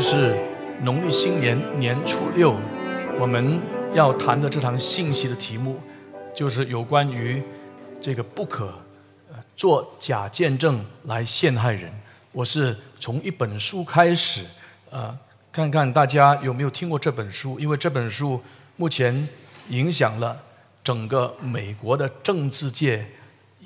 是农历新年年初六，我们要谈的这堂信息的题目，就是有关于这个不可做假见证来陷害人。我是从一本书开始，呃，看看大家有没有听过这本书，因为这本书目前影响了整个美国的政治界。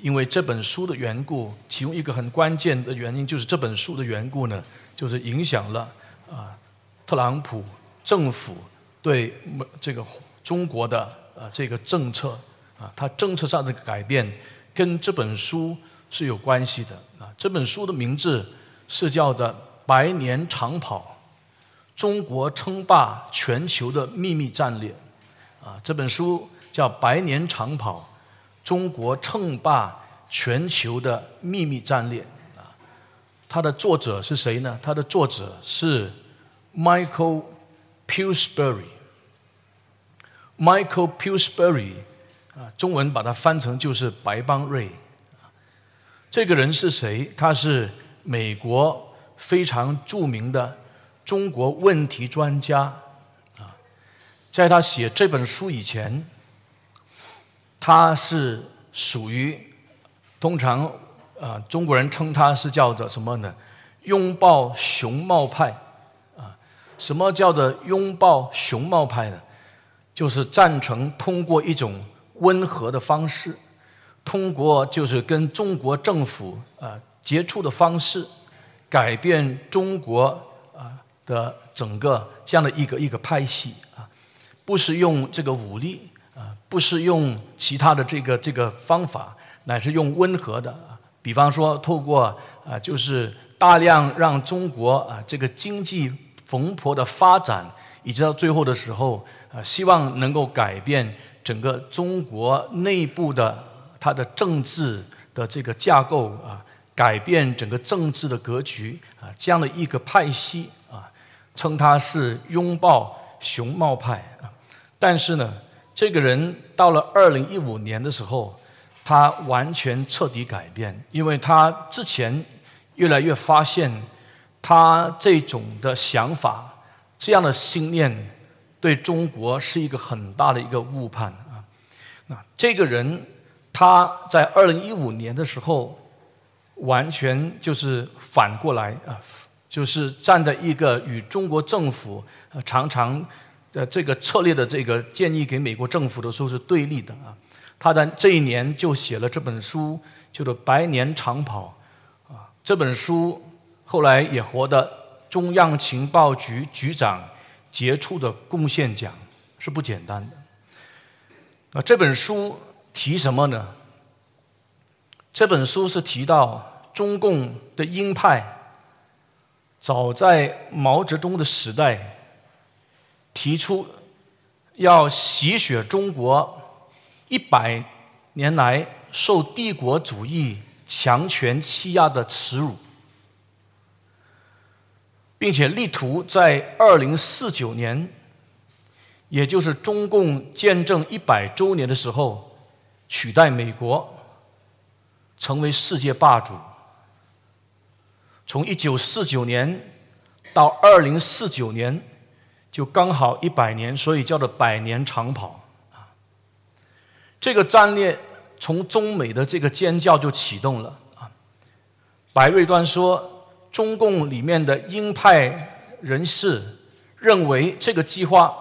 因为这本书的缘故，其中一个很关键的原因就是这本书的缘故呢，就是影响了啊特朗普政府对这个中国的啊这个政策啊，他政策上的改变跟这本书是有关系的啊。这本书的名字是叫的《百年长跑：中国称霸全球的秘密战略》啊。这本书叫《百年长跑》。中国称霸全球的秘密战略啊，它的作者是谁呢？它的作者是 Michael Pillsbury。Michael Pillsbury 啊，中文把它翻成就是白邦瑞。这个人是谁？他是美国非常著名的中国问题专家啊，在他写这本书以前。他是属于通常啊，中国人称他是叫做什么呢？拥抱熊猫派？什么叫做拥抱熊猫派呢？就是赞成通过一种温和的方式，通过就是跟中国政府啊接触的方式，改变中国啊的整个这样的一个一个派系啊，不是用这个武力啊。不是用其他的这个这个方法，乃是用温和的，比方说透过啊，就是大量让中国啊这个经济冯婆的发展，以及到最后的时候啊，希望能够改变整个中国内部的它的政治的这个架构啊，改变整个政治的格局啊，这样的一个派系啊，称他是拥抱熊猫派啊，但是呢。这个人到了二零一五年的时候，他完全彻底改变，因为他之前越来越发现，他这种的想法、这样的信念，对中国是一个很大的一个误判啊。那这个人他在二零一五年的时候，完全就是反过来啊，就是站在一个与中国政府常常。的这个策略的这个建议给美国政府的时候是对立的啊，他在这一年就写了这本书，叫做《百年长跑》啊。这本书后来也获得中央情报局局长杰出的贡献奖，是不简单的。那，这本书提什么呢？这本书是提到中共的鹰派，早在毛泽东的时代。提出要洗雪中国一百年来受帝国主义强权欺压的耻辱，并且力图在二零四九年，也就是中共建政一百周年的时候，取代美国成为世界霸主。从一九四九年到二零四九年。就刚好一百年，所以叫做百年长跑啊。这个战略从中美的这个尖叫就启动了啊。白瑞端说，中共里面的鹰派人士认为这个计划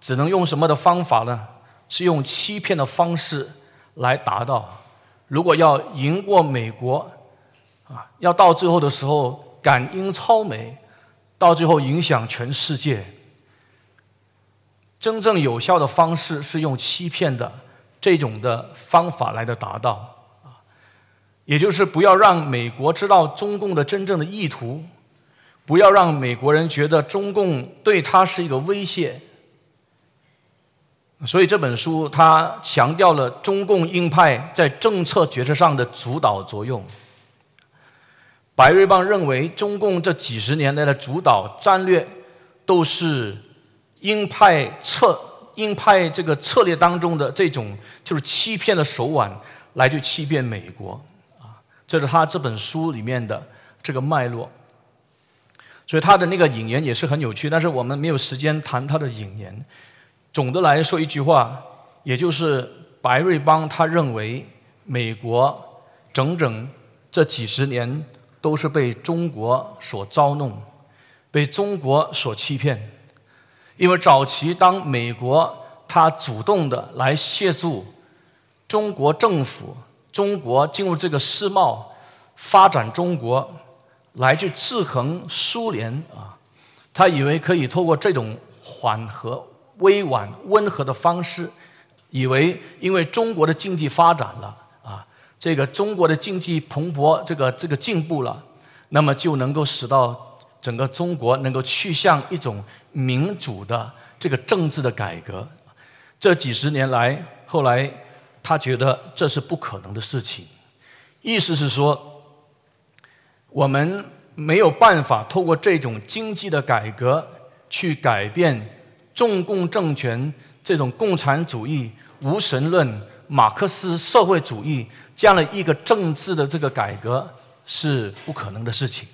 只能用什么的方法呢？是用欺骗的方式来达到。如果要赢过美国啊，要到最后的时候赶英超美，到最后影响全世界。真正有效的方式是用欺骗的这种的方法来的达到，也就是不要让美国知道中共的真正的意图，不要让美国人觉得中共对他是一个威胁。所以这本书它强调了中共鹰派在政策决策上的主导作用。白瑞邦认为，中共这几十年来的主导战略都是。鹰派策鹰派这个策略当中的这种就是欺骗的手腕，来去欺骗美国，这是他这本书里面的这个脉络。所以他的那个引言也是很有趣，但是我们没有时间谈他的引言。总的来说一句话，也就是白瑞邦他认为美国整整这几十年都是被中国所操弄，被中国所欺骗。因为早期当美国他主动的来协助中国政府，中国进入这个世贸发展中国。来去制衡苏联啊，他以为可以通过这种缓和、委婉、温和的方式，以为因为中国的经济发展了啊，这个中国的经济蓬勃，这个这个进步了，那么就能够使到整个中国能够去向一种民主的这个政治的改革。这几十年来，后来他觉得这是不可能的事情，意思是说。我们没有办法透过这种经济的改革去改变中共政权这种共产主义、无神论、马克思社会主义这样的一个政治的这个改革是不可能的事情。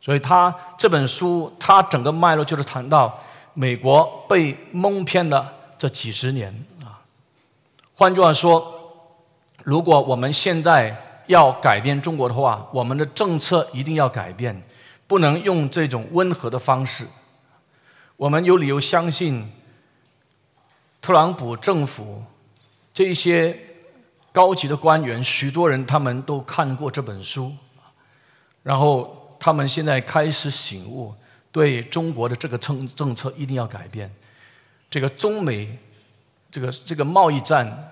所以他这本书，他整个脉络就是谈到美国被蒙骗的这几十年。换句话说，如果我们现在，要改变中国的话，我们的政策一定要改变，不能用这种温和的方式。我们有理由相信，特朗普政府这些高级的官员，许多人他们都看过这本书，然后他们现在开始醒悟，对中国的这个政政策一定要改变。这个中美这个这个贸易战。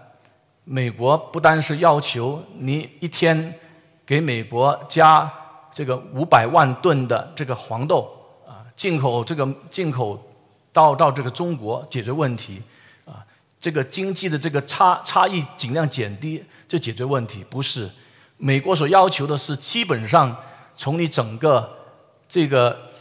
美国不单是要求你一天给美国加这个五百万吨的这个黄豆啊，进口这个进口到到这个中国解决问题啊，这个经济的这个差差异尽量减低，就解决问题。不是，美国所要求的是基本上从你整个这个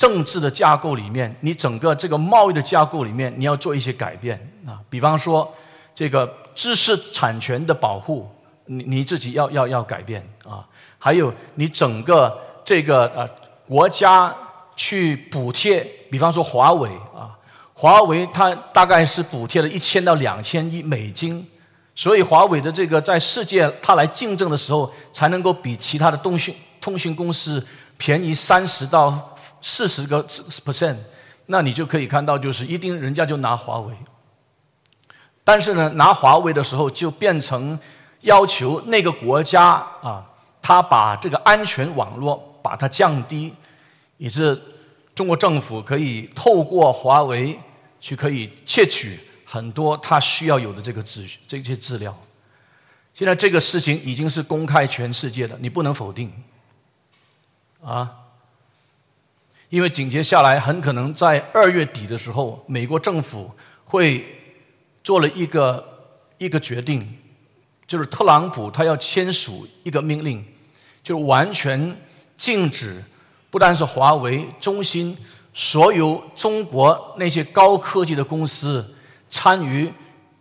政治的架构里面，你整个这个贸易的架构里面，你要做一些改变啊，比方说这个。知识产权的保护，你你自己要要要改变啊！还有你整个这个呃国家去补贴，比方说华为啊，华为它大概是补贴了一千到两千亿美金，所以华为的这个在世界它来竞争的时候，才能够比其他的通讯通讯公司便宜三十到四十个 percent，那你就可以看到，就是一定人家就拿华为。但是呢，拿华为的时候就变成要求那个国家啊，他把这个安全网络把它降低，以致中国政府可以透过华为去可以窃取很多他需要有的这个资这些资料。现在这个事情已经是公开全世界的，你不能否定啊，因为紧接下来很可能在二月底的时候，美国政府会。做了一个一个决定，就是特朗普他要签署一个命令，就是完全禁止，不单是华为、中兴，所有中国那些高科技的公司参与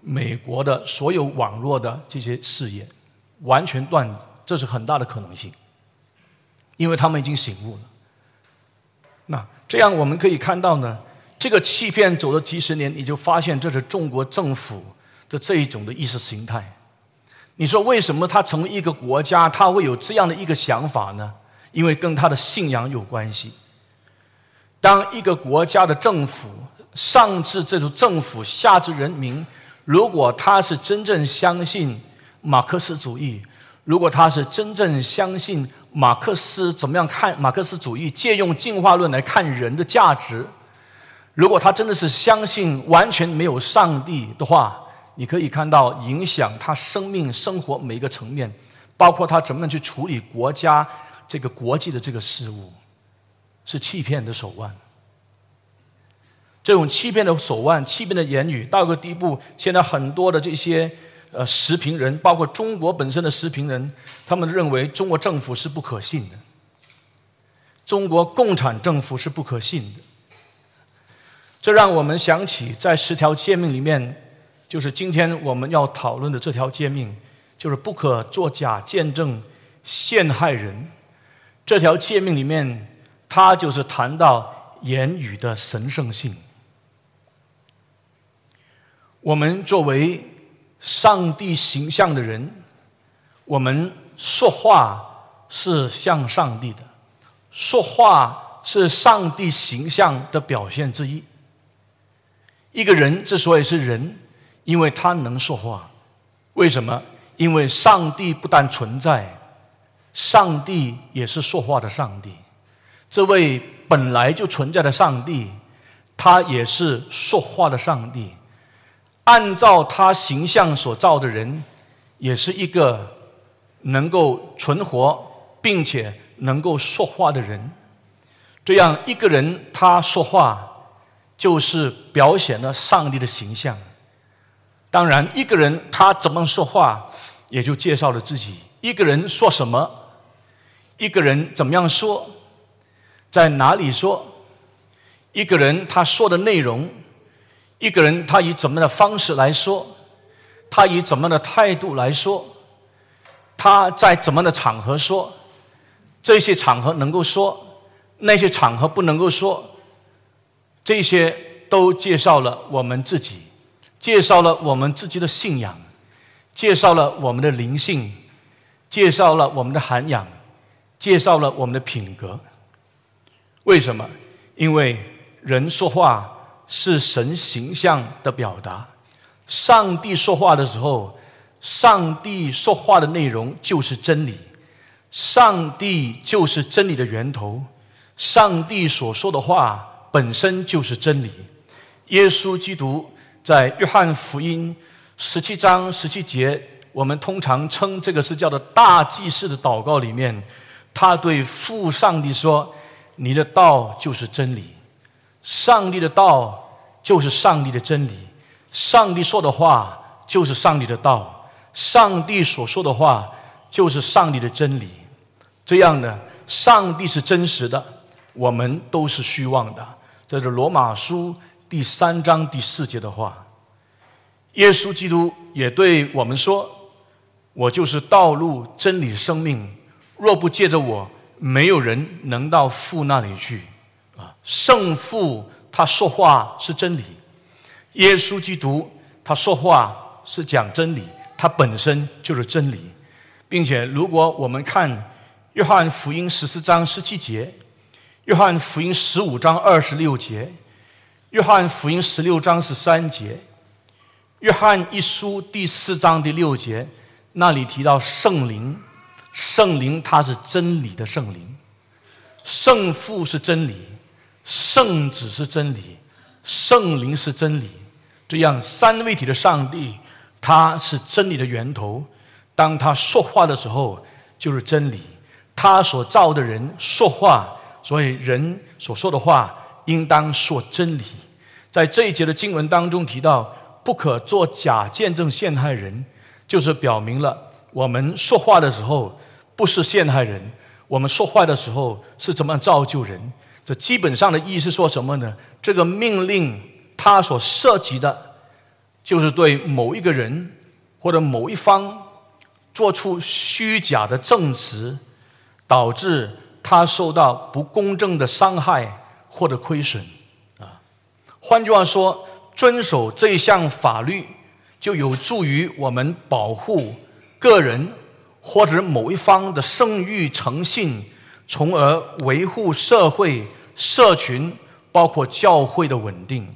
美国的所有网络的这些事业，完全断，这是很大的可能性，因为他们已经醒悟了。那这样我们可以看到呢。这个欺骗走了几十年，你就发现这是中国政府的这一种的意识形态。你说为什么他成为一个国家，他会有这样的一个想法呢？因为跟他的信仰有关系。当一个国家的政府上至这种政府，下至人民，如果他是真正相信马克思主义，如果他是真正相信马克思怎么样看马克思主义，借用进化论来看人的价值。如果他真的是相信完全没有上帝的话，你可以看到影响他生命生活每一个层面，包括他怎么样去处理国家这个国际的这个事务，是欺骗的手腕。这种欺骗的手腕、欺骗的言语到个地步，现在很多的这些呃时评人，包括中国本身的时评人，他们认为中国政府是不可信的，中国共产政府是不可信的。这让我们想起，在十条诫命里面，就是今天我们要讨论的这条诫命，就是不可作假见证陷害人。这条诫命里面它就是谈到言语的神圣性。我们作为上帝形象的人，我们说话是像上帝的，说话是上帝形象的表现之一。一个人之所以是人，因为他能说话。为什么？因为上帝不但存在，上帝也是说话的上帝。这位本来就存在的上帝，他也是说话的上帝。按照他形象所造的人，也是一个能够存活并且能够说话的人。这样一个人，他说话就是表现了上帝的形象。当然，一个人他怎么说话，也就介绍了自己。一个人说什么，一个人怎么样说，在哪里说，一个人他说的内容。一个人他以怎么的方式来说，他以怎么样的态度来说，他在怎么样的场合说，这些场合能够说，那些场合不能够说，这些都介绍了我们自己，介绍了我们自己的信仰，介绍了我们的灵性，介绍了我们的涵养，介绍了我们的品格。为什么？因为人说话。是神形象的表达。上帝说话的时候，上帝说话的内容就是真理，上帝就是真理的源头，上帝所说的话本身就是真理。耶稣基督在约翰福音十七章十七节，我们通常称这个是叫做大祭司的祷告里面，他对父上帝说：“你的道就是真理。”上帝的道就是上帝的真理，上帝说的话就是上帝的道，上帝所说的话就是上帝的真理。这样呢，上帝是真实的，我们都是虚妄的。这是罗马书第三章第四节的话。耶稣基督也对我们说：“我就是道路、真理、生命，若不借着我，没有人能到父那里去。”啊，圣父他说话是真理，耶稣基督他说话是讲真理，他本身就是真理，并且如果我们看约翰福音十四章十七节，约翰福音十五章二十六节，约翰福音十六章十三节，约翰一书第四章第六节，那里提到圣灵，圣灵它是真理的圣灵，圣父是真理。圣子是真理，圣灵是真理，这样三位体的上帝，他是真理的源头。当他说话的时候，就是真理。他所造的人说话，所以人所说的话应当说真理。在这一节的经文当中提到，不可做假见证陷害人，就是表明了我们说话的时候不是陷害人，我们说话的时候是怎么样造就人。这基本上的意思说什么呢？这个命令它所涉及的，就是对某一个人或者某一方做出虚假的证词，导致他受到不公正的伤害或者亏损啊。换句话说，遵守这项法律，就有助于我们保护个人或者某一方的声誉诚信，从而维护社会。社群包括教会的稳定。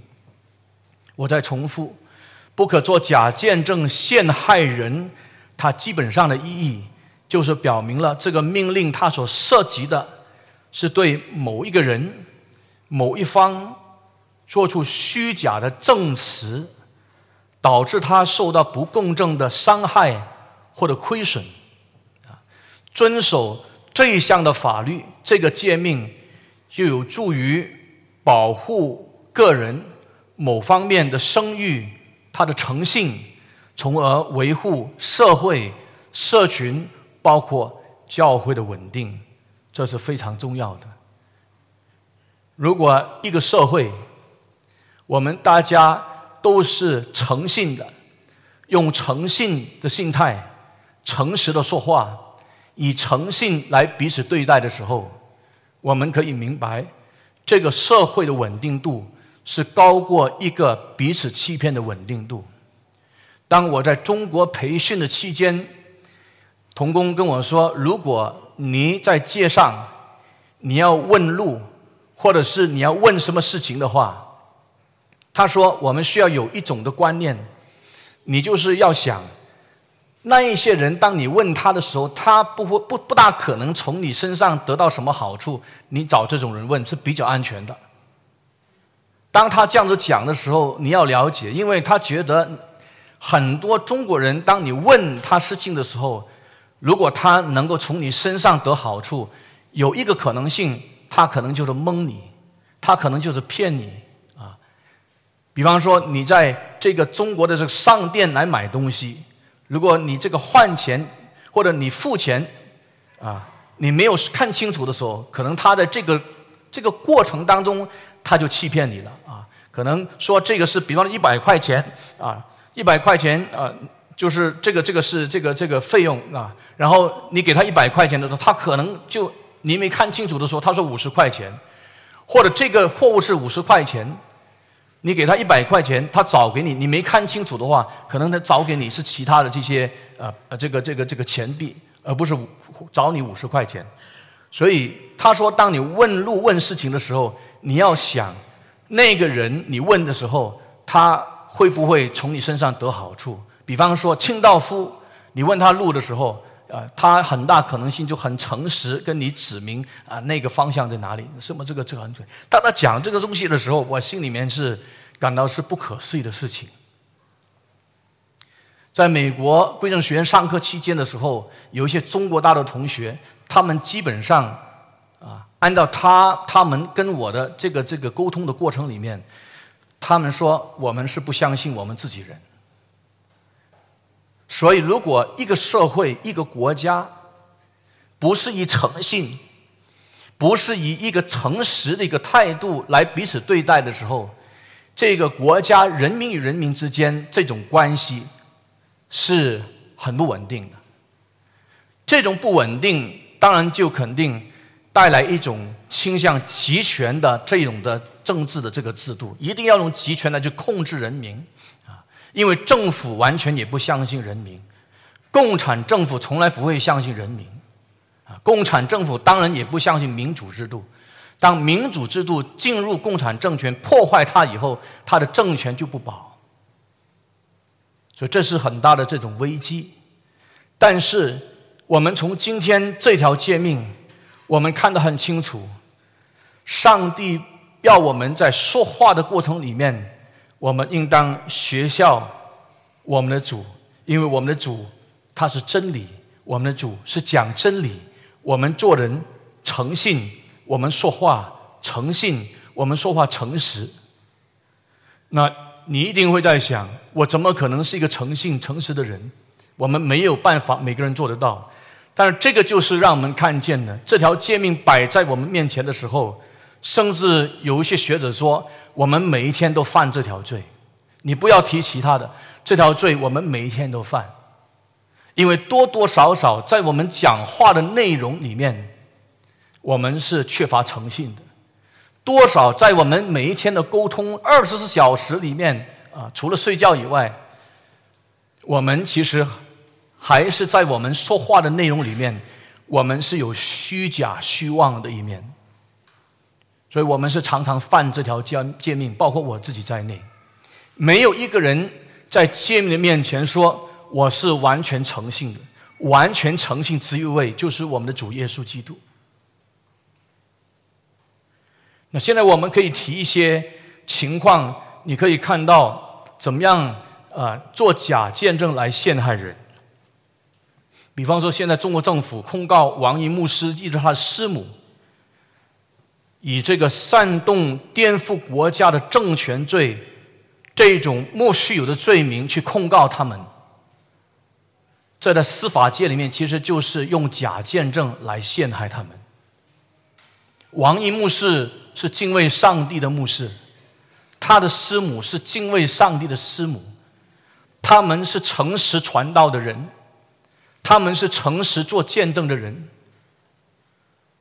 我再重复，不可做假见证陷害人。它基本上的意义就是表明了这个命令它所涉及的是对某一个人、某一方做出虚假的证词，导致他受到不公正的伤害或者亏损。遵守这一项的法律，这个诫命。就有助于保护个人某方面的声誉，他的诚信，从而维护社会、社群，包括教会的稳定，这是非常重要的。如果一个社会，我们大家都是诚信的，用诚信的心态、诚实的说话，以诚信来彼此对待的时候，我们可以明白，这个社会的稳定度是高过一个彼此欺骗的稳定度。当我在中国培训的期间，童工跟我说：“如果你在街上，你要问路，或者是你要问什么事情的话，他说我们需要有一种的观念，你就是要想，那一些人，当你问他的时候，他不会不不大可能从你身上得到什么好处，你找这种人问是比较安全的。当他这样子讲的时候，你要了解，因为他觉得很多中国人，当你问他事情的时候。”如果他能够从你身上得好处，有一个可能性，他可能就是蒙你，他可能就是骗你啊。比方说，你在这个中国的这个商店来买东西，如果你这个换钱或者你付钱啊，你没有看清楚的时候，可能他在这个这个过程当中他就欺骗你了啊。可能说这个是比方说一百块钱啊，一百块钱啊。就是这个，这个是这个这个费用啊。然后你给他一百块钱的时候，他可能就你没看清楚的时候，他说五十块钱，或者这个货物是五十块钱，你给他一百块钱，他找给你，你没看清楚的话，可能他找给你是其他的这些呃呃这个这个这个钱币，而不是找你五十块钱。所以他说，当你问路问事情的时候，你要想那个人你问的时候，他会不会从你身上得好处？比方说，清道夫，你问他路的时候，啊，他很大可能性就很诚实，跟你指明啊那个方向在哪里。什么这个这个很准。当他讲这个东西的时候，我心里面是感到是不可思议的事情。在美国贵正学院上课期间的时候，有一些中国大陆同学，他们基本上啊，按照他他们跟我的这个这个沟通的过程里面，他们说我们是不相信我们自己人。所以，如果一个社会、一个国家不是以诚信、不是以一个诚实的一个态度来彼此对待的时候，这个国家人民与人民之间这种关系是很不稳定的。这种不稳定，当然就肯定带来一种倾向集权的这种的政治的这个制度，一定要用集权来去控制人民。因为政府完全也不相信人民，共产政府从来不会相信人民，啊，共产政府当然也不相信民主制度。当民主制度进入共产政权破坏它以后，它的政权就不保。所以这是很大的这种危机。但是我们从今天这条诫命，我们看得很清楚，上帝要我们在说话的过程里面。我们应当学效我们的主，因为我们的主他是真理，我们的主是讲真理。我们做人诚信，我们说话诚信，我们说话诚实。那你一定会在想，我怎么可能是一个诚信诚实的人？我们没有办法，每个人做得到。但是这个就是让我们看见的，这条诫命摆在我们面前的时候，甚至有一些学者说。我们每一天都犯这条罪，你不要提其他的，这条罪我们每一天都犯，因为多多少少在我们讲话的内容里面，我们是缺乏诚信的，多少在我们每一天的沟通二十四小时里面啊，除了睡觉以外，我们其实还是在我们说话的内容里面，我们是有虚假虚妄的一面。所以我们是常常犯这条诫诫命，包括我自己在内，没有一个人在诫命的面前说我是完全诚信的，完全诚信只有一位，就是我们的主耶稣基督。那现在我们可以提一些情况，你可以看到怎么样啊做假见证来陷害人。比方说，现在中国政府控告王一牧师，记着他的师母。以这个煽动颠覆国家的政权罪，这种莫须有的罪名去控告他们，这在司法界里面其实就是用假见证来陷害他们。王一牧师是敬畏上帝的牧师，他的师母是敬畏上帝的师母，他们是诚实传道的人，他们是诚实做见证的人。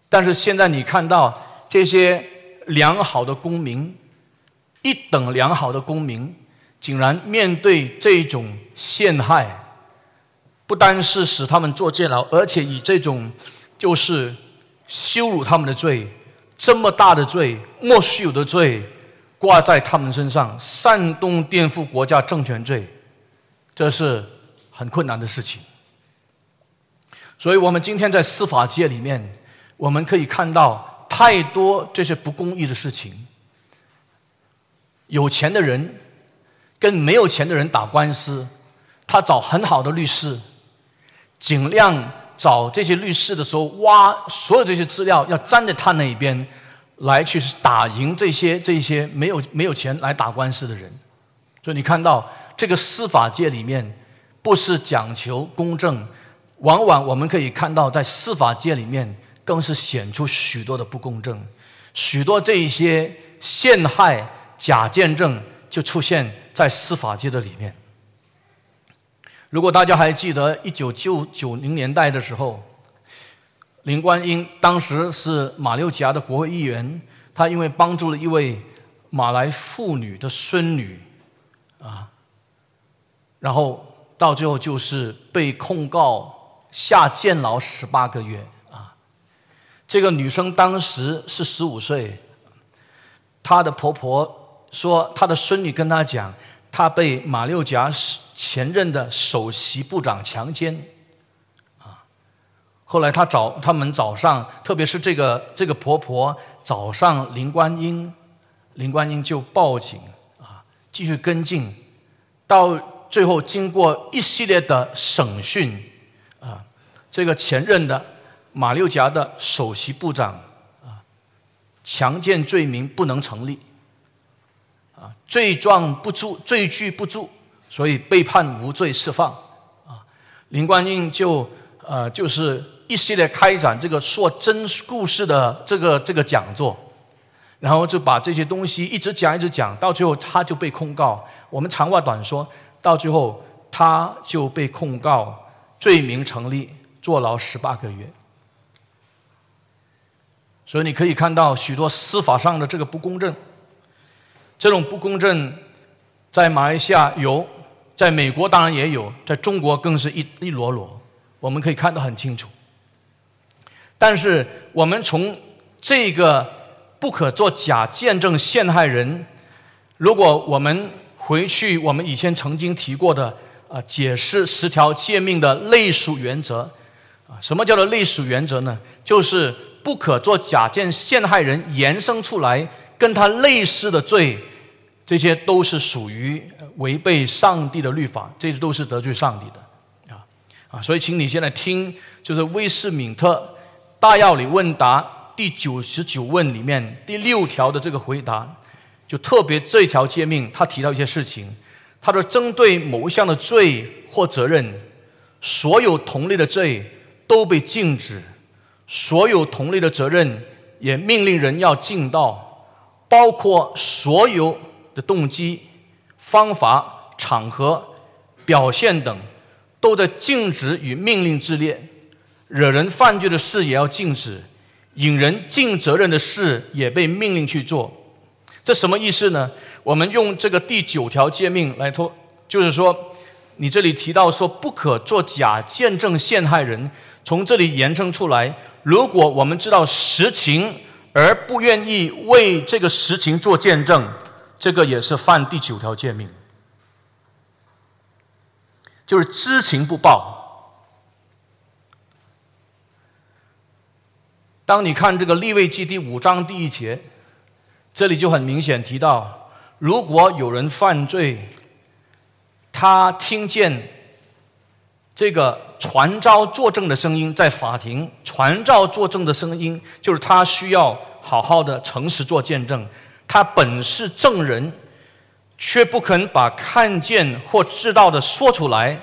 但是现在你看到这些良好的公民，一等良好的公民，竟然面对这种陷害，不单是使他们坐监牢，而且以这种就是羞辱他们的罪，这么大的罪，莫须有的罪，挂在他们身上，煽动颠覆国家政权罪，这是很困难的事情。所以我们今天在司法界里面，我们可以看到太多这些不公义的事情。有钱的人跟没有钱的人打官司，他找很好的律师，尽量找这些律师的时候，挖所有这些资料，要站在他那一边，来去打赢这些这些没有没有钱来打官司的人。所以你看到这个司法界里面，不是讲求公正。往往我们可以看到，在司法界里面，更是显出许多的不公正，许多这一些陷害、假见证就出现在司法界的里面。如果大家还记得一九九九零年代的时候，林冠英当时是马六甲的国会议员，他因为帮助了一位马来妇女的孙女，啊，然后到最后就是被控告。下监牢十八个月！这个女生当时是十五岁，她的婆婆说，她的孙女跟她讲，她被马六甲前任的首席部长强奸啊。后来她早，他们早上，特别是这个这个婆婆早上，林冠英，林冠英就报警啊，继续跟进，到最后经过一系列的审讯啊。这个前任的马六甲的首席部长啊，强奸罪名不能成立啊，罪状不足，罪据不足，所以被判无罪释放啊。林冠英就呃就是一系列开展这个说真故事的这个这个讲座，然后就把这些东西一直讲一直讲，到最后他就被控告。我们长话短说，到最后他就被控告罪名成立。坐牢十八个月，所以你可以看到许多司法上的这个不公正，这种不公正在马来西亚有，在美国当然也有，在中国更是一一箩箩，我们可以看得很清楚。但是我们从这个不可做假见证陷害人，如果我们回去我们以前曾经提过的啊，解释十条诫命的类属原则啊。什么叫做类属原则呢？就是不可做假见陷害人，延伸出来跟他类似的罪，这些都是属于违背上帝的律法，这些都是得罪上帝的，啊啊！所以，请你现在听，就是威斯敏特大要理问答第九十九问里面第六条的这个回答，就特别这条诫命，他提到一些事情，他说针对某一项的罪或责任，所有同类的罪。都被禁止，所有同类的责任也命令人要尽到，包括所有的动机、方法、场合、表现等，都在禁止与命令之列。惹人犯罪的事也要禁止，引人尽责任的事也被命令去做。这什么意思呢？我们用这个第九条诫命来说，就是说，你这里提到说不可做假见证陷害人。从这里延伸出来，如果我们知道实情而不愿意为这个实情做见证，这个也是犯第九条诫命，就是知情不报。当你看这个立位记第五章第一节，这里就很明显提到，如果有人犯罪，他听见这个。传召作证的声音，在法庭传召作证的声音，就是他需要好好的诚实做见证。他本是证人，却不肯把看见或知道的说出来，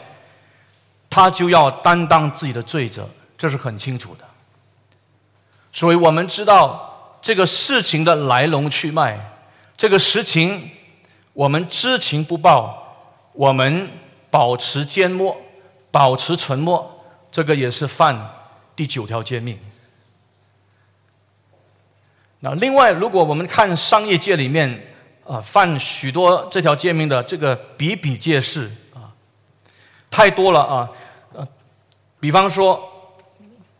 他就要担当自己的罪责，这是很清楚的。所以我们知道这个事情的来龙去脉，这个实情我们知情不报，我们保持缄默。保持沉默，这个也是犯第九条诫命。那另外，如果我们看商业界里面啊，犯许多这条诫命的这个比比皆是啊，太多了啊。比方说，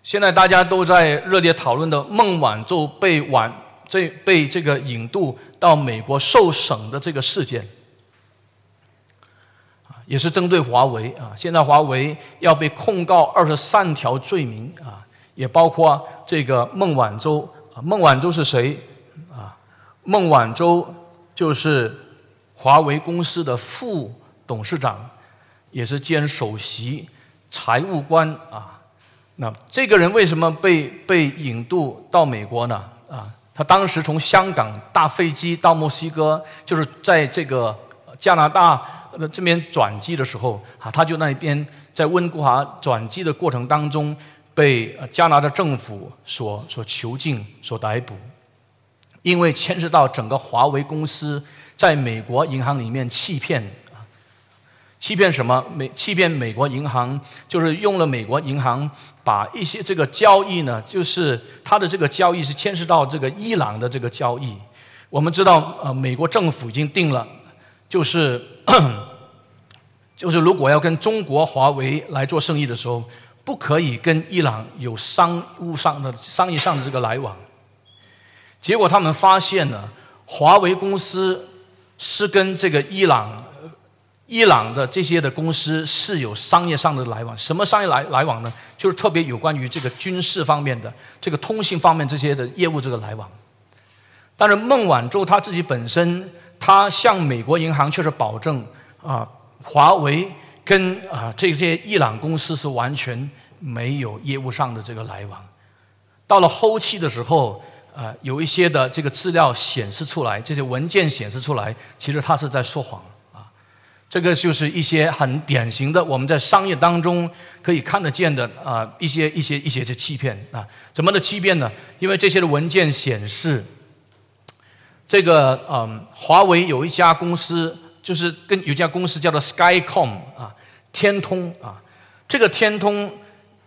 现在大家都在热烈讨论的孟晚舟被晚这被这个引渡到美国受审的这个事件，也是针对华为啊。现在华为要被控告二十三条罪名啊，也包括这个孟晚舟。孟晚舟是谁？啊，孟晚舟就是华为公司的副董事长，也是兼首席财务官啊。那这个人为什么被被引渡到美国呢？啊，他当时从香港搭飞机到墨西哥，就是在这个加拿大这边转机的时候啊，他就那边在温哥华转机的过程当中。被加拿大政府所所囚禁、所逮捕，因为牵涉到整个华为公司在美国银行里面欺骗，欺骗什么？美欺骗美国银行，就是用了美国银行把一些这个交易呢，就是他的这个交易是牵涉到这个伊朗的这个交易。我们知道，呃，美国政府已经定了，就是就是如果要跟中国华为来做生意的时候。不可以跟伊朗有商务上的商业上的这个来往。结果他们发现了，华为公司是跟这个伊朗、伊朗的这些的公司是有商业上的来往。什么商业来来往呢？就是特别有关于这个军事方面的、这个通信方面这些的业务这个来往。但是孟晚舟他自己本身，他向美国银行确实保证啊，华为跟啊这些伊朗公司是完全。没有业务上的这个来往，到了后期的时候，呃，有一些的这个资料显示出来，这些文件显示出来，其实他是在说谎啊。这个就是一些很典型的我们在商业当中可以看得见的啊一些一些一些的欺骗啊。怎么的欺骗呢？因为这些的文件显示，这个嗯，华为有一家公司，就是跟有家公司叫做 Skycom 啊，天通啊，这个天通。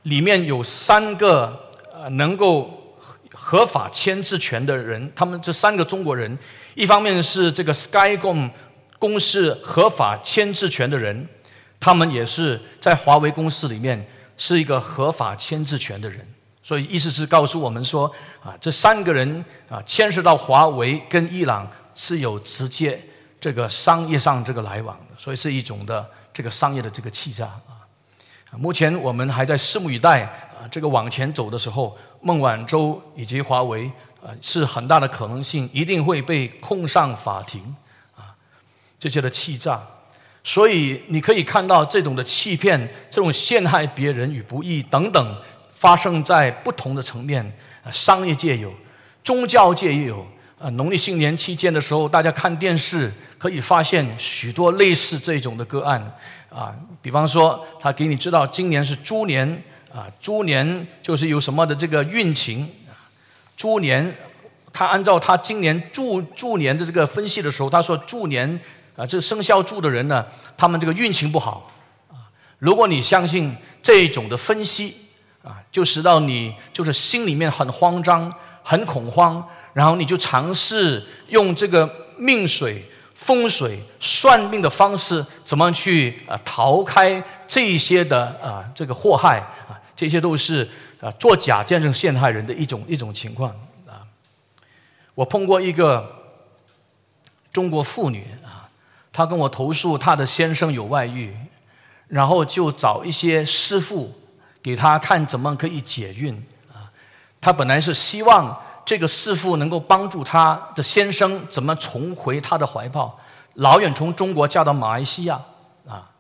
里面有三个呃能够合法签字权的人，他们这三个中国人，一方面是这个 Skycom 公司合法签字权的人，他们也是在华为公司里面是一个合法签字权的人，所以意思是告诉我们说啊，这三个人啊牵涉到华为跟伊朗是有直接这个商业上这个来往，所以是一种的这个商业的这个欺诈啊。目前我们还在拭目以待啊！这个往前走的时候，孟晚舟以及华为啊，是很大的可能性，一定会被控上法庭啊！这些的欺诈，所以你可以看到这种的欺骗、这种陷害别人与不义等等，发生在不同的层面啊，商业界有，宗教界也有啊。农历新年期间的时候，大家看电视可以发现许多类似这种的个案。啊，比方说，他给你知道今年是猪年啊，猪年就是有什么的这个运情，猪年，他按照他今年猪猪年的这个分析的时候，他说猪年啊，这生肖猪的人呢，他们这个运情不好啊。如果你相信这种的分析啊，就使到你就是心里面很慌张、很恐慌，然后你就尝试用这个命水。风水算命的方式，怎么去啊逃开这些的啊这个祸害啊？这些都是啊做假见证陷害人的一种 一种情况啊。我碰过一个中国妇女啊，她跟我投诉她的先生有外遇，然后就找一些师傅给她看怎么可以解孕啊。她本来是希望。这个师傅能够帮助他的先生怎么重回他的怀抱？老远从中国嫁到马来西亚啊，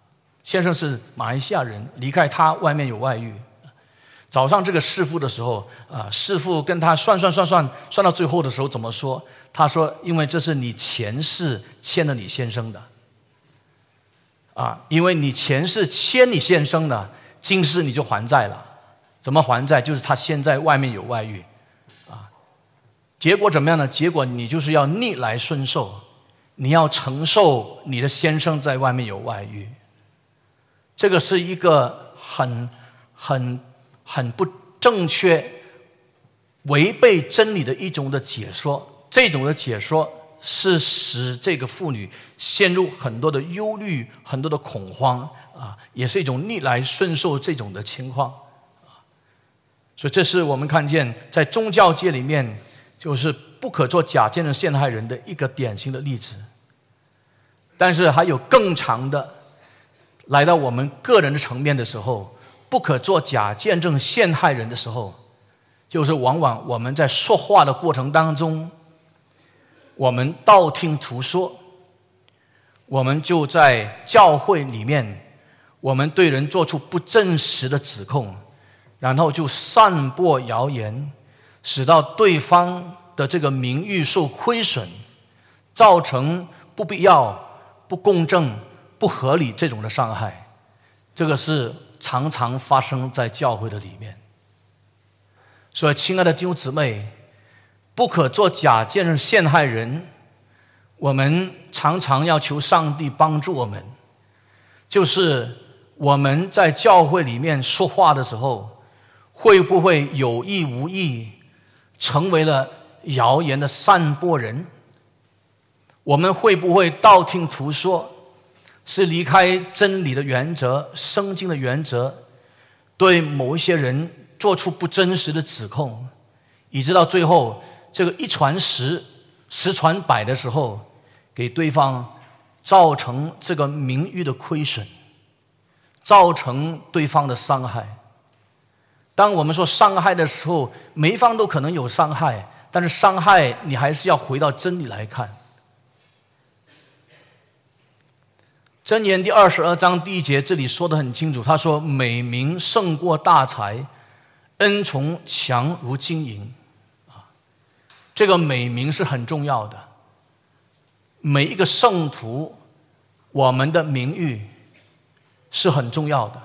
先生是马来西亚人，离开他外面有外遇。找上这个师傅的时候啊，师傅跟他算算算算算到最后的时候怎么说？他说：“因为这是你前世欠了你先生的啊，因为你前世欠你先生的，今世你就还债了。怎么还债？就是他现在外面有外遇。”结果怎么样呢？结果你就是要逆来顺受，你要承受你的先生在外面有外遇，这个是一个很、很、很不正确、违背真理的一种的解说，这种的解说是使这个妇女陷入很多的忧虑、很多的恐慌啊，也是一种逆来顺受这种的情况。所以，这是我们看见在宗教界里面，就是不可做假见证陷害人的一个典型的例子。但是，还有更长的，来到我们个人的层面的时候，不可做假见证陷害人的时候。就是往往我们在说话的过程当中，我们道听途说，我们就在教会里面，我们对人做出不真实的指控，然后就散播谣言，使到对方的这个名誉受亏损，造成不必要、不公正、不合理这种的伤害，这个是常常发生在教会的里面。所以，亲爱的弟兄姊妹，不可做假见证陷害人。我们常常要求上帝帮助我们，就是我们在教会里面说话的时候，会不会有意无意成为了谣言的散播人？我们会不会道听途说，是离开真理的原则、圣经的原则，对某一些人？做出不真实的指控，以致到最后这个一传十，十传百的时候，给对方造成这个名誉的亏损，造成对方的伤害。当我们说伤害的时候，每一方都可能有伤害，但是伤害你还是要回到真理来看。箴言第二十二章第一节这里说的很清楚，他说：“美名胜过大财。”恩宠强如金银，啊，这个美名是很重要的。每一个圣徒，我们的名誉是很重要的。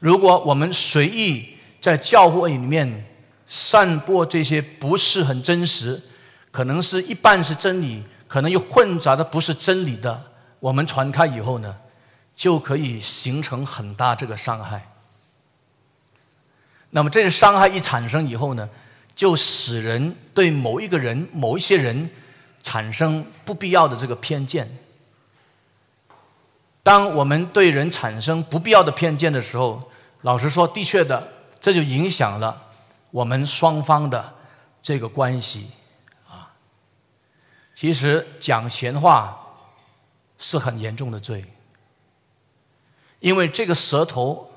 如果我们随意在教会里面散播这些不是很真实，可能是一半是真理，可能又混杂的不是真理的，我们传开以后呢，就可以形成很大这个伤害。那么，这个伤害一产生以后呢，就使人对某一个人、某一些人产生不必要的这个偏见。当我们对人产生不必要的偏见的时候，老实说，的确的，这就影响了我们双方的这个关系啊。其实讲闲话是很严重的罪，因为这个舌头。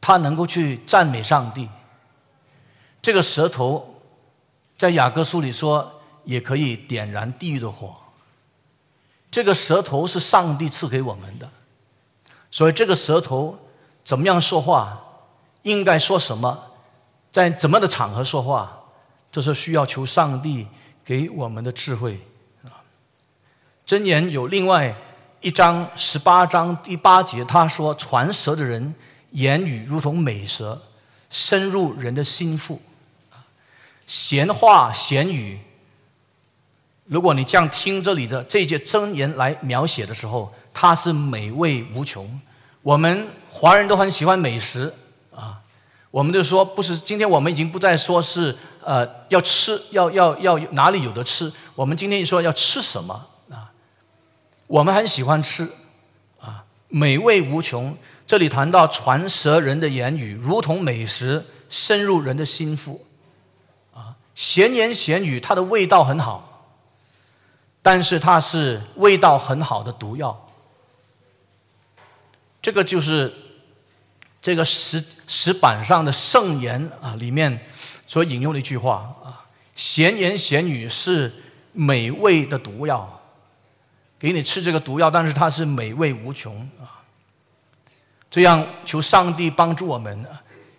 它能够去赞美上帝，这个舌头在雅各书里说也可以点燃地狱的火。这个舌头是上帝赐给我们的，所以这个舌头怎么样说话，应该说什么，在怎么的场合说话，这是需要求上帝给我们的智慧啊。箴言有另外一章十八章第八节，他说传舌的人。言语如同美舌，深入人的心腹。闲话闲语，如果你这样听这里的这节真言来描写的时候，它是美味无穷。我们华人都很喜欢美食啊，我们就说不是。今天我们已经不再说是呃要吃，要要要哪里有的吃。我们今天说要吃什么啊？我们很喜欢吃啊，美味无穷。这里谈到传舌人的言语，如同美食，深入人的心腹。啊，闲言闲语，它的味道很好，但是它是味道很好的毒药。这个就是这个石石板上的圣言啊，里面所引用的一句话啊：闲言闲语是美味的毒药，给你吃这个毒药，但是它是美味无穷啊。这样求上帝帮助我们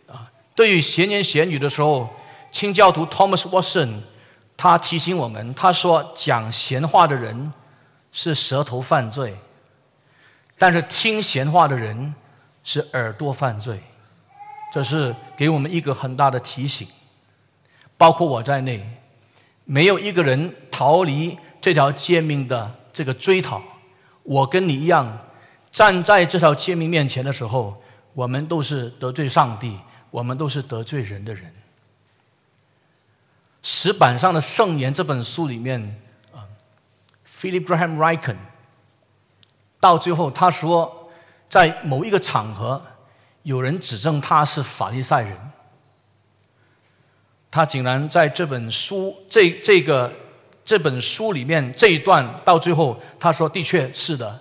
啊！对于闲言闲语的时候，清教徒 Thomas Watson 他提醒我们，他说讲闲话的人是舌头犯罪，但是听闲话的人是耳朵犯罪。这是给我们一个很大的提醒，包括我在内，没有一个人逃离这条诫命的这个追讨。我跟你一样。站在这条诫命面前的时候，我们都是得罪上帝，我们都是得罪人的人。石板上的圣言这本书里面啊，Philip Graham Ryken 到最后他说，在某一个场合，有人指证他是法利赛人，他竟然在这本书这这个这本书里面这一段到最后，他说的确是的。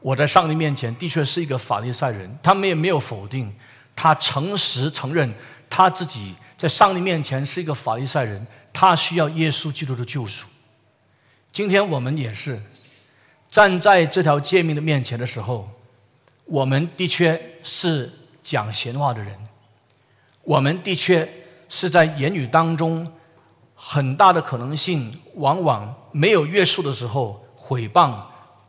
我在上帝面前的确是一个法利赛人，他们也没有否定，他诚实承认他自己在上帝面前是一个法利赛人，他需要耶稣基督的救赎。今天我们也是站在这条诫命的面前的时候，我们的确是讲闲话的人，我们的确是在言语当中很大的可能性，往往没有约束的时候毁谤、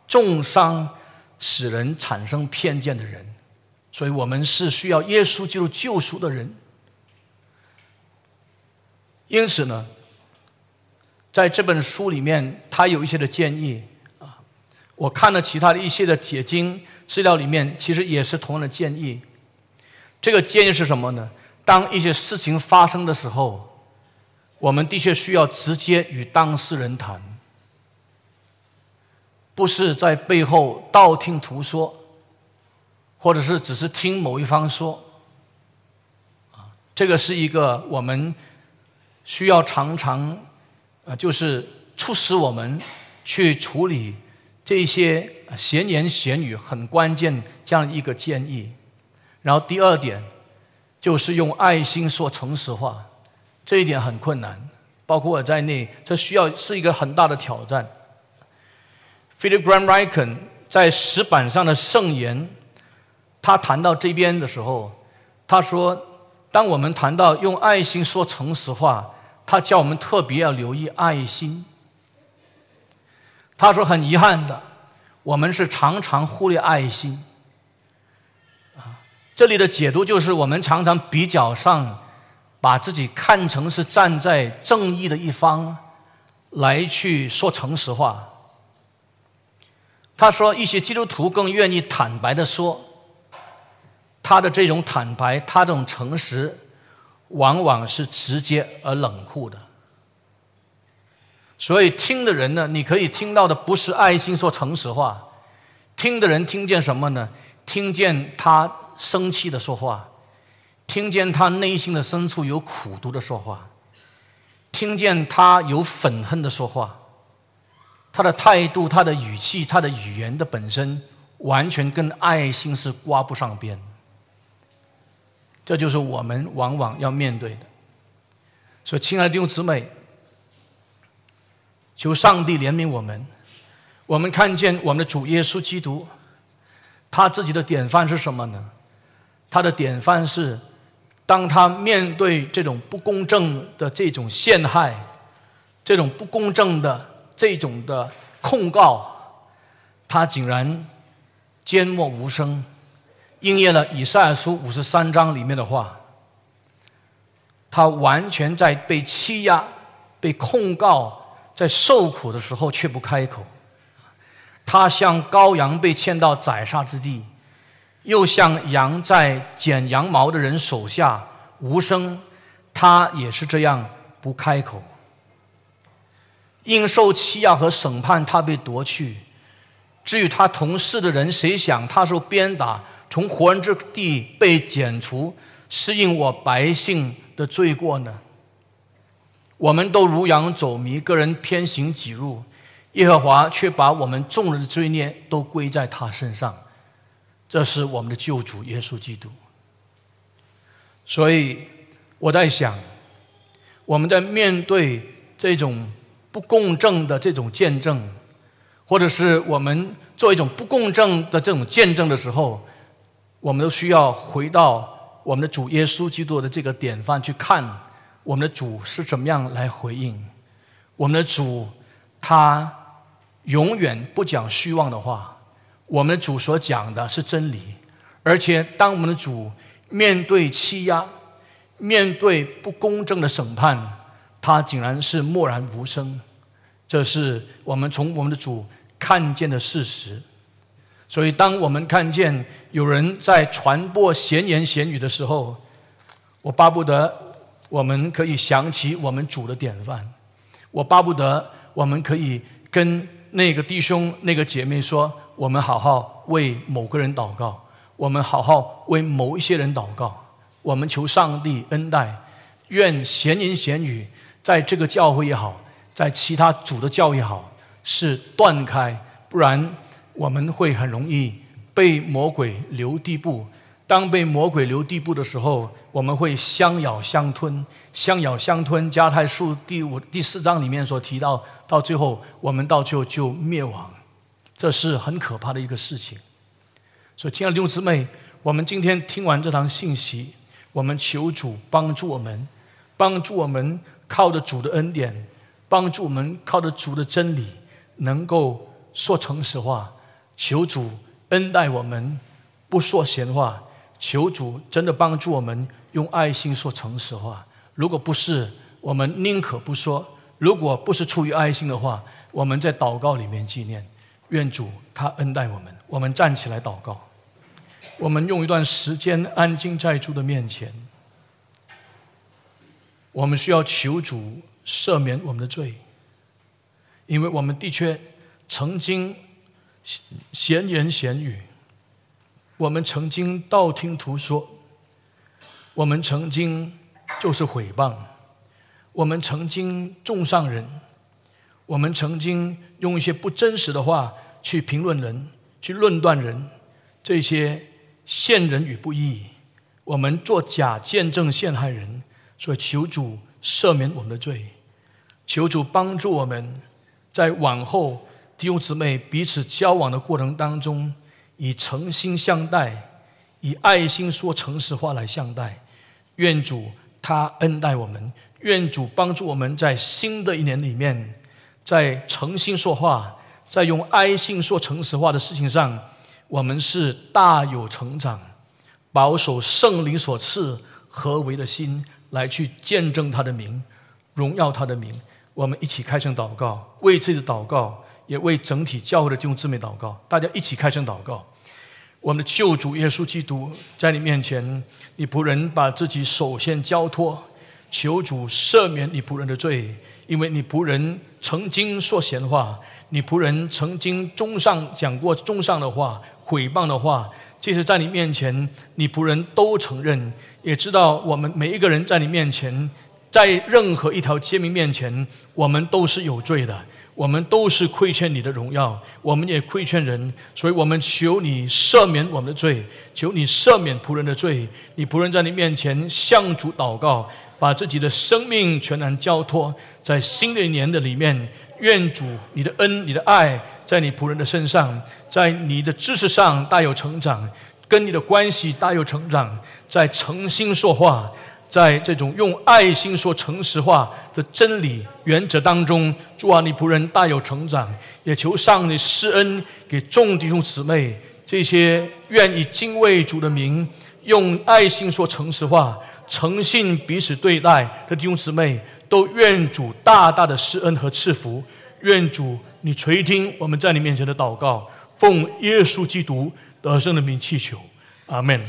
重伤。使人产生偏见的人，所以我们是需要耶稣基督救赎的人。因此呢，在这本书里面，他有一些的建议啊，我看了其他的一些的解经资料里面，其实也是同样的建议。这个建议是什么呢？当一些事情发生的时候，我们的确需要直接与当事人谈。不是在背后道听途说，或者是只是听某一方说，啊，这个是一个我们需要常常啊，就是促使我们去处理这些闲言闲语很关键这样一个建议。然后第二点就是用爱心说诚实话，这一点很困难，包括我在内，这需要是一个很大的挑战。Philip Graham Ryken 在石板上的圣言，他谈到这边的时候，他说：“当我们谈到用爱心说诚实话，他叫我们特别要留意爱心。”他说：“很遗憾的，我们是常常忽略爱心。”啊，这里的解读就是我们常常比较上，把自己看成是站在正义的一方，来去说诚实话。他说：“一些基督徒更愿意坦白的说，他的这种坦白，他这种诚实，往往是直接而冷酷的。所以听的人呢，你可以听到的不是爱心说诚实话，听的人听见什么呢？听见他生气的说话，听见他内心的深处有苦毒的说话，听见他有愤恨的说话。”他的态度、他的语气、他的语言的本身，完全跟爱心是挂不上边。这就是我们往往要面对的。所以，亲爱的弟兄姊妹，求上帝怜悯我们。我们看见我们的主耶稣基督，他自己的典范是什么呢？他的典范是，当他面对这种不公正的这种陷害，这种不公正的。这种的控告，他竟然缄默无声，应验了以赛亚书五十三章里面的话。他完全在被欺压、被控告、在受苦的时候却不开口。他像羔羊被牵到宰杀之地，又像羊在剪羊毛的人手下无声，他也是这样不开口。因受欺压和审判，他被夺去；至于他同事的人，谁想他受鞭打，从活人之地被剪除，是因我百姓的罪过呢？我们都如羊走迷，个人偏行己路，耶和华却把我们众人的罪孽都归在他身上。这是我们的救主耶稣基督。所以我在想，我们在面对这种。不公正的这种见证，或者是我们做一种不公正的这种见证的时候，我们都需要回到我们的主耶稣基督的这个典范去看，我们的主是怎么样来回应。我们的主他永远不讲虚妄的话，我们的主所讲的是真理。而且当我们的主面对欺压、面对不公正的审判，他竟然是默然无声。这是我们从我们的主看见的事实，所以当我们看见有人在传播闲言闲语的时候，我巴不得我们可以想起我们主的典范。我巴不得我们可以跟那个弟兄、那个姐妹说：我们好好为某个人祷告，我们好好为某一些人祷告。我们求上帝恩待，愿闲言闲语在这个教会也好，在其他主的教也好，是断开，不然我们会很容易被魔鬼留地步。当被魔鬼留地步的时候，我们会相咬相吞，相咬相吞。加太书第五、第四章里面所提到，到最后我们到最后就灭亡，这是很可怕的一个事情。所以，亲爱的弟兄姊妹，我们今天听完这堂信息，我们求主帮助我们，帮助我们靠着主的恩典，帮助我们靠着主的真理，能够说诚实话。求主恩待我们，不说闲话。求主真的帮助我们用爱心说诚实话。如果不是，我们宁可不说。如果不是出于爱心的话，我们在祷告里面纪念，愿主他恩待我们。我们站起来祷告，我们用一段时间安静在主的面前。我们需要求主赦免我们的罪，因为我们的确曾经闲言闲语。我们曾经道听途说，我们曾经就是毁谤，我们曾经重伤人，我们曾经用一些不真实的话去评论人，去论断人，这些陷人与不义，我们做假见证陷害人，所以求主赦免我们的罪，求主帮助我们在往后弟兄姊妹彼此交往的过程当中。以诚心相待，以爱心说诚实话来相待。愿主他恩待我们，愿主帮助我们在新的一年里面，在诚心说话，在用爱心说诚实话的事情上，我们是大有成长，保守圣灵所赐合为的心，来去见证他的名，荣耀他的名。我们一起开声祷告，为自己的祷告。也为整体教会的弟兄姊妹祷告，大家一起开声祷告。我们的救主耶稣基督在你面前，你仆人把自己首先交托，求主赦免你仆人的罪，因为你仆人曾经说闲话，你仆人曾经中上讲过中上的话、毁谤的话，这些在你面前，你仆人都承认，也知道我们每一个人在你面前，在任何一条诫命面前，我们都是有罪的。我们都是亏欠你的荣耀，我们也亏欠人，所以我们求你赦免我们的罪，求你赦免仆人的罪。你仆人在你面前向主祷告，把自己的生命全然交托在新的一年的里面。愿主你的恩、你的爱在你仆人的身上，在你的知识上大有成长，跟你的关系大有成长，在诚心说话。在这种用爱心说诚实话的真理原则当中，主啊，你仆人大有成长，也求上帝施恩给众弟兄姊妹，这些愿意敬畏主的名，用爱心说诚实话、诚信彼此对待的弟兄姊妹，都愿主大大的施恩和赐福。愿主你垂听我们在你面前的祷告，奉耶稣基督得胜的名祈求，阿门。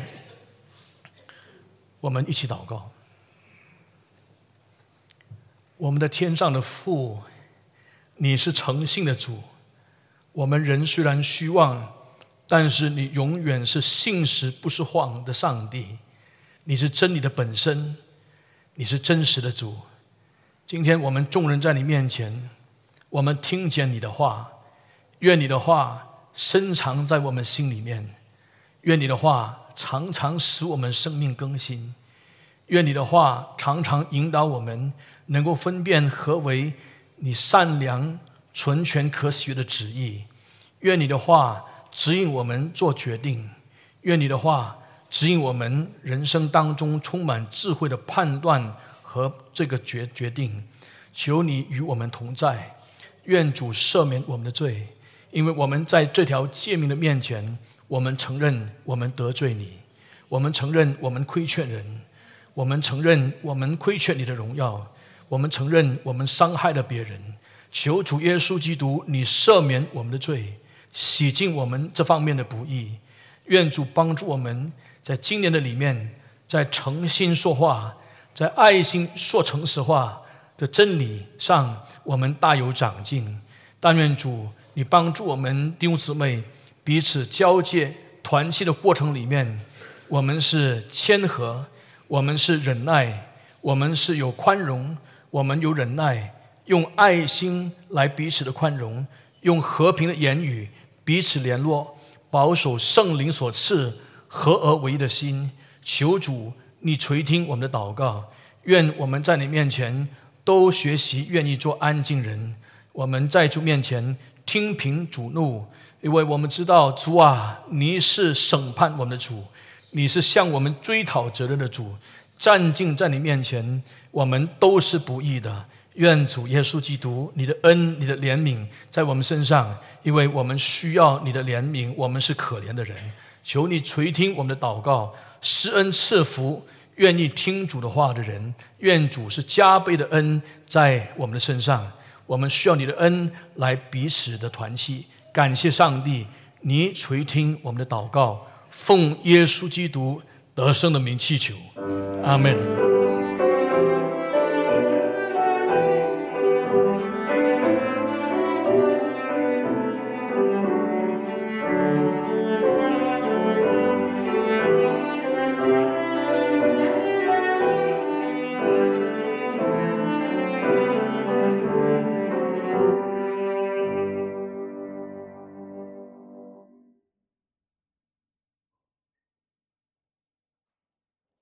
我们一起祷告。我们的天上的父，你是诚信的主。我们人虽然虚妄，但是你永远是信实不是谎的上帝。你是真理的本身，你是真实的主。今天我们众人在你面前，我们听见你的话，愿你的话深藏在我们心里面，愿你的话常常使我们生命更新，愿你的话常常引导我们。能够分辨何为你善良、纯全、可喜的旨意。愿你的话指引我们做决定，愿你的话指引我们人生当中充满智慧的判断和这个决决定。求你与我们同在，愿主赦免我们的罪，因为我们在这条诫命的面前，我们承认我们得罪你，我们承认我们亏欠人，我们承认我们亏欠你的荣耀。我们承认我们伤害了别人，求主耶稣基督，你赦免我们的罪，洗净我们这方面的不义。愿主帮助我们在今年的里面，在诚心说话，在爱心说诚实话的真理上，我们大有长进。但愿主，你帮助我们弟兄姊妹彼此交接团契的过程里面，我们是谦和，我们是忍耐，我们是有宽容，我们有忍耐，用爱心来彼此的宽容，用和平的言语彼此联络，保守圣灵所赐合而为一的心。求主，你垂听我们的祷告。愿我们在你面前都学习，愿意做安静人。我们在主面前听凭主怒，因为我们知道主啊，你是审判我们的主，你是向我们追讨责任的主。站静在你面前，我们都是不易的。愿主耶稣基督，你的恩、你的怜悯在我们身上，因为我们需要你的怜悯，我们是可怜的人。求你垂听我们的祷告，施恩赐福。愿意听主的话的人，愿主是加倍的恩在我们的身上。我们需要你的恩来彼此的团契。感谢上帝，你垂听我们的祷告，奉耶稣基督得胜的名气求，阿门。